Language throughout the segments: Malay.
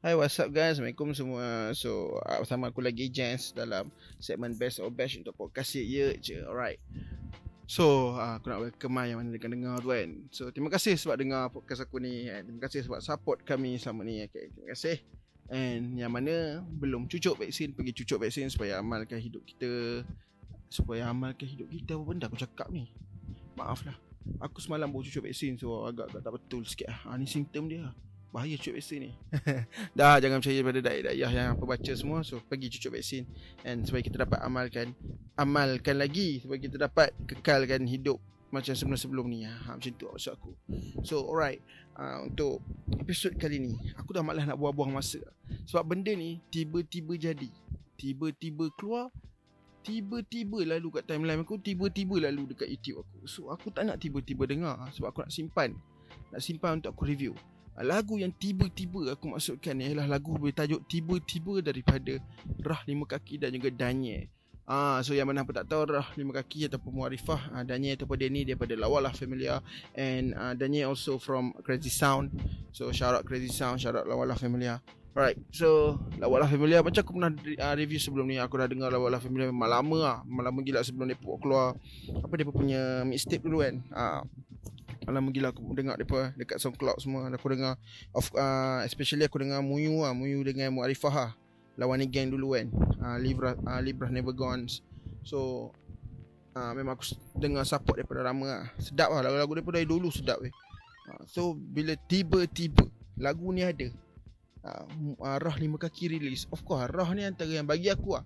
Hi what's up guys? Assalamualaikum semua. So uh, bersama aku lagi Jens Dalam segmen Best or Bash Untuk podcast ye je. Alright. So uh, aku nak welcome yang mana dekat dengar tu kan? So terima kasih sebab dengar podcast aku ni and Terima kasih sebab support kami selama ni okay, Terima kasih. And yang mana belum cucuk vaksin Pergi cucuk vaksin supaya amalkan hidup kita. Supaya amalkan hidup kita Apa benda aku cakap ni? Maaf lah Aku semalam baru cucuk vaksin So agak-agak tak betul sikit lah. Ha, Ni simptom dia lah Bahaya cucuk vaksin ni. Dah jangan percaya pada daya-daya yang apa baca semua So pergi cucuk vaksin. And supaya kita dapat amalkan Amalkan lagi Supaya kita dapat kekalkan hidup Macam sebelum-sebelum ni. Ha, Macam tu maksud aku. So alright. Uh, Untuk episod kali ni Aku dah malas nak buang-buang masa. Sebab benda ni tiba-tiba jadi. Tiba-tiba keluar Tiba-tiba lalu kat timeline aku Tiba-tiba lalu dekat YouTube aku. So aku tak nak tiba-tiba dengar Sebab aku nak simpan. Nak simpan untuk aku review Lagu yang tiba-tiba aku maksudkan ni ialah lagu bertajuk Tiba-tiba daripada Rah Lima Kaki dan juga Danye. Ah, so yang mana apa tak tahu Rah Lima Kaki ataupun Muarifah ah, Danye ataupun Denny daripada Lawalah Familia And uh, Danye also from Crazy Sound. So shout out Crazy Sound, shout out Lawalah Familia Alright, so Lawalah Familia macam aku pernah uh, review sebelum ni Aku dah dengar Lawalah Familia memang lama lah. Memang lama gila sebelum dia keluar. Apa dia punya mixtape dulu kan? Ah, Lama gila aku dengar depa dekat SoundCloud semua. Aku dengar of uh, especially aku dengar Muyu ah. Muyu dengan Muarifah ah. Lawan ni gang dulu kan. Uh, Libra uh, Libra Never Gone. So uh, memang aku dengar support daripada lama lah. sedap lah lagu-lagu depa dari dulu sedap weh uh, so bila tiba-tiba lagu ni ada uh, Rah Lima Kaki release Of course Rah ni antara yang bagi aku lah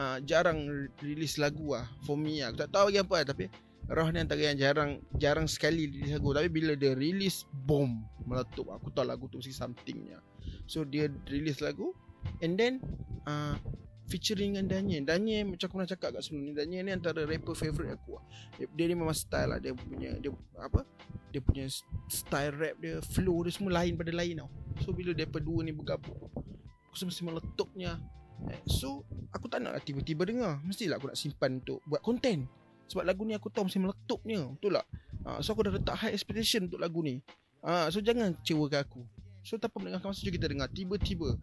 uh, Jarang release lagu lah For me Aku tak tahu bagi apa lah Tapi Rah ni antara yang jarang jarang sekali release lagu. Tapi bila dia release boom meletup. Aku tahu lagu tu mesti somethingnya so dia release lagu. And then uh, featuring dengan Danye. Danye macam aku pernah cakap kat sebelum ni Danye ni antara rapper favourite aku lah. dia, dia ni memang style lah. Dia punya dia apa? Dia punya style rap dia flow dia semua lain pada lain tau. So bila dia berdua ni bergabung aku mesti meletupnya. Eh, so aku tak nak lah tiba-tiba dengar. Mestilah aku nak simpan untuk buat konten sebab lagu ni aku tahu mesti meletupnya Betul tak? Ha, so aku dah letak high expectation untuk lagu ni. Ha, So jangan kecewakan aku. So tanpa mendengarkan masa kita dengar Tiba-tiba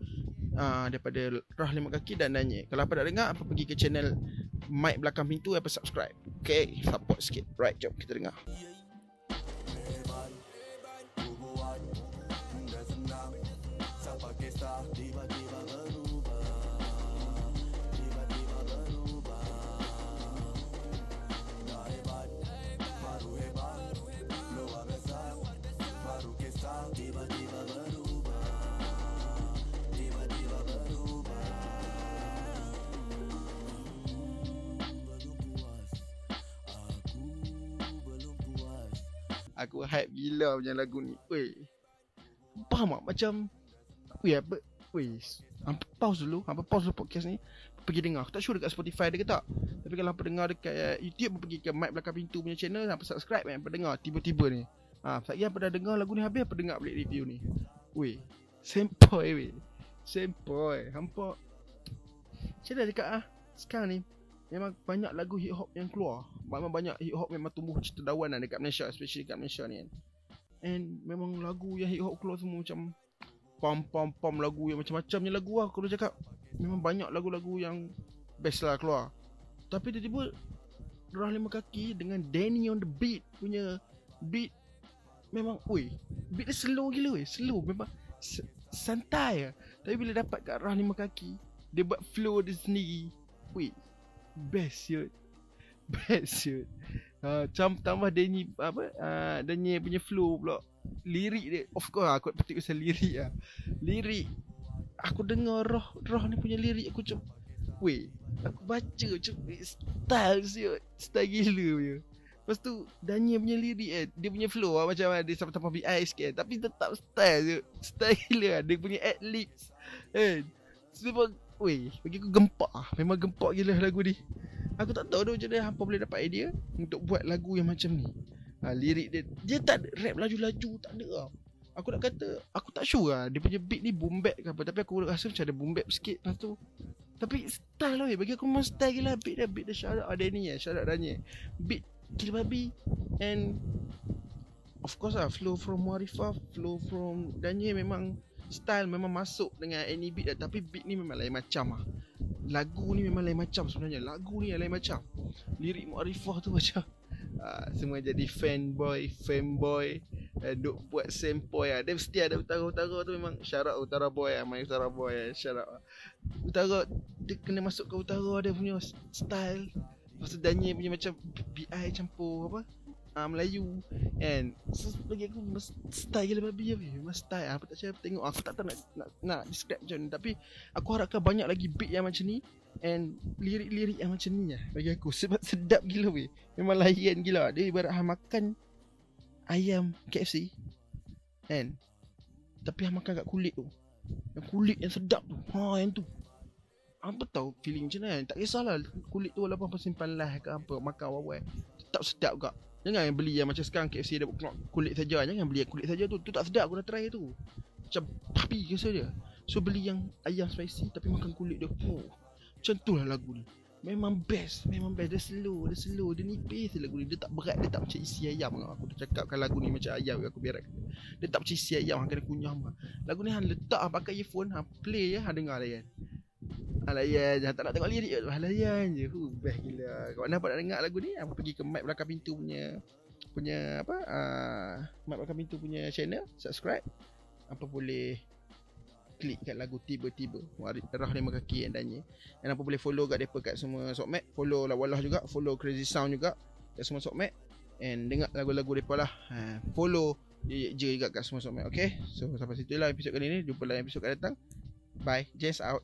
ha, Daripada Rah Lima Kaki dan Nanya Kalau apa nak dengar Apa pergi ke channel Mic Belakang Pintu Apa subscribe. Okay Support sikit. Right jom kita dengar Aku hype gila macam lagu ni. Weh. Faham tak? Macam Weh apa Weh Hampa pause dulu. Hampa pause dulu podcast ni. Pergi dengar. Aku tak sure dekat Spotify dia ke tak. Tapi kalau hampa dengar dekat YouTube pergi ke mic belakang pintu punya channel Hampa subscribe Hampa dengar tiba-tiba ni. Ha, lagi hampa dah dengar lagu ni habis Hampa dengar balik review ni. Weh Sempoi weh. Sempoi Hampa Macam mana dekat ah? Sekarang ni Memang banyak lagu hip hop yang keluar. Memang banyak hip hop memang tumbuh cerita dawan lah dekat Malaysia Especially dekat Malaysia ni kan. And memang lagu yang hip hop keluar semua macam Pam pam pam lagu yang macam-macam ni lagu lah Kalau cakap. Memang banyak lagu-lagu yang Best lah keluar. Tapi tiba-tiba Rah lima kaki dengan Danny on the beat punya Beat Memang Ui Beat dia slow gila weh Slow. Memang Santai lah. Tapi bila dapat kat Rah lima kaki Dia buat flow dia sendiri. Ui best shoot best shoot uh, macam tambah Danny apa uh, Danny punya flow pula. Lirik dia of course aku petik pasal lirik lah. Lirik aku dengar roh roh ni punya lirik aku macam weh aku baca macam style siut style gila punya. Lepas tu Danya punya lirik eh Dia punya flow lah Macam dia sampai-sampai BI sikit Tapi tetap style je Style gila lah Dia punya ad libs Eh Sebab Weh, bagi aku gempak ah. Memang gempak gila lagu ni. Aku tak tahu dah macam mana hampa boleh dapat idea untuk buat lagu yang macam ni. Ha, lirik dia dia tak rap laju-laju tak ada tau. Aku nak kata aku tak sure lah dia punya beat ni boom bap ke apa tapi aku rasa macam ada boom bap sikit lepas tu. Tapi style lah bagi aku memang style gila beat dia beat dia out ada ni ya shout out Danya. Beat gila babi and of course lah flow from Warifah flow from Danya memang style memang masuk dengan any beat dah tapi beat ni memang lain macam ah. Lagu ni memang lain macam sebenarnya. Lagu ni lain macam. Lirik Muarifah tu macam uh, semua jadi fanboy, fanboy uh, duk buat sempoi ah. Dia mesti ada utara-utara tu memang syarat utara boy ah, main utara boy ah, syarat. Utara dia kena masuk ke utara dia punya style. Lepas tu Daniel punya macam BI campur apa uh, Melayu. And so, Bagi aku Style babi ya, Mas style. Apa tak saya tengok Aku tak tahu nak, nak, nak describe macam ni Tapi Aku harapkan banyak lagi beat yang macam ni And Lirik-lirik yang macam ni lah Bagi aku. Sebab sedap gila weh. Memang layan gila. Dia ibarat ha, makan Ayam KFC And Tapi ha, makan kat kulit tu. Yang kulit yang sedap tu. Ha yang tu. Apa tahu feeling macam mana Tak kisahlah Kulit tu walaupun simpan lah ke apa Makan apa-apa Tetap sedap juga Jangan yang beli yang macam sekarang KFC ada kulit saja. Jangan beli yang kulit saja tu. Tu tak sedap aku nak try tu. Macam papi ke saja So beli yang ayam spicy Tapi makan kulit dia oh, Macam tu lah lagu ni. Memang best Memang best. Dia slow Dia slow. Dia nipis lagu ni. Dia tak berat Dia tak macam isi ayam. Aku dah cakapkan lagu ni macam ayam Aku biar Dia tak macam isi ayam Kena kunyah Lagu ni Han letak pakai earphone Han play ya Han dengar lah kan Halayan Jangan tak nak tengok lirik Halayan je. Huh, Best gila. Kau nak nak dengar lagu ni Apa pergi ke mic belakang pintu punya Punya apa uh, Mic belakang pintu punya channel. Subscribe. Apa boleh Klik kat lagu tiba-tiba. Rah lima kaki yang tanya. Dan apa boleh follow kat mereka kat semua Sokmat Follow lah walah juga. Follow Crazy Sound juga Kat semua Sokmat And dengar lagu-lagu mereka lah. Ha, Follow je, je juga kat semua Sokmat Okay? So sampai situ lah episod kali ni. Jumpa lain episod akan datang. Bye. Jess out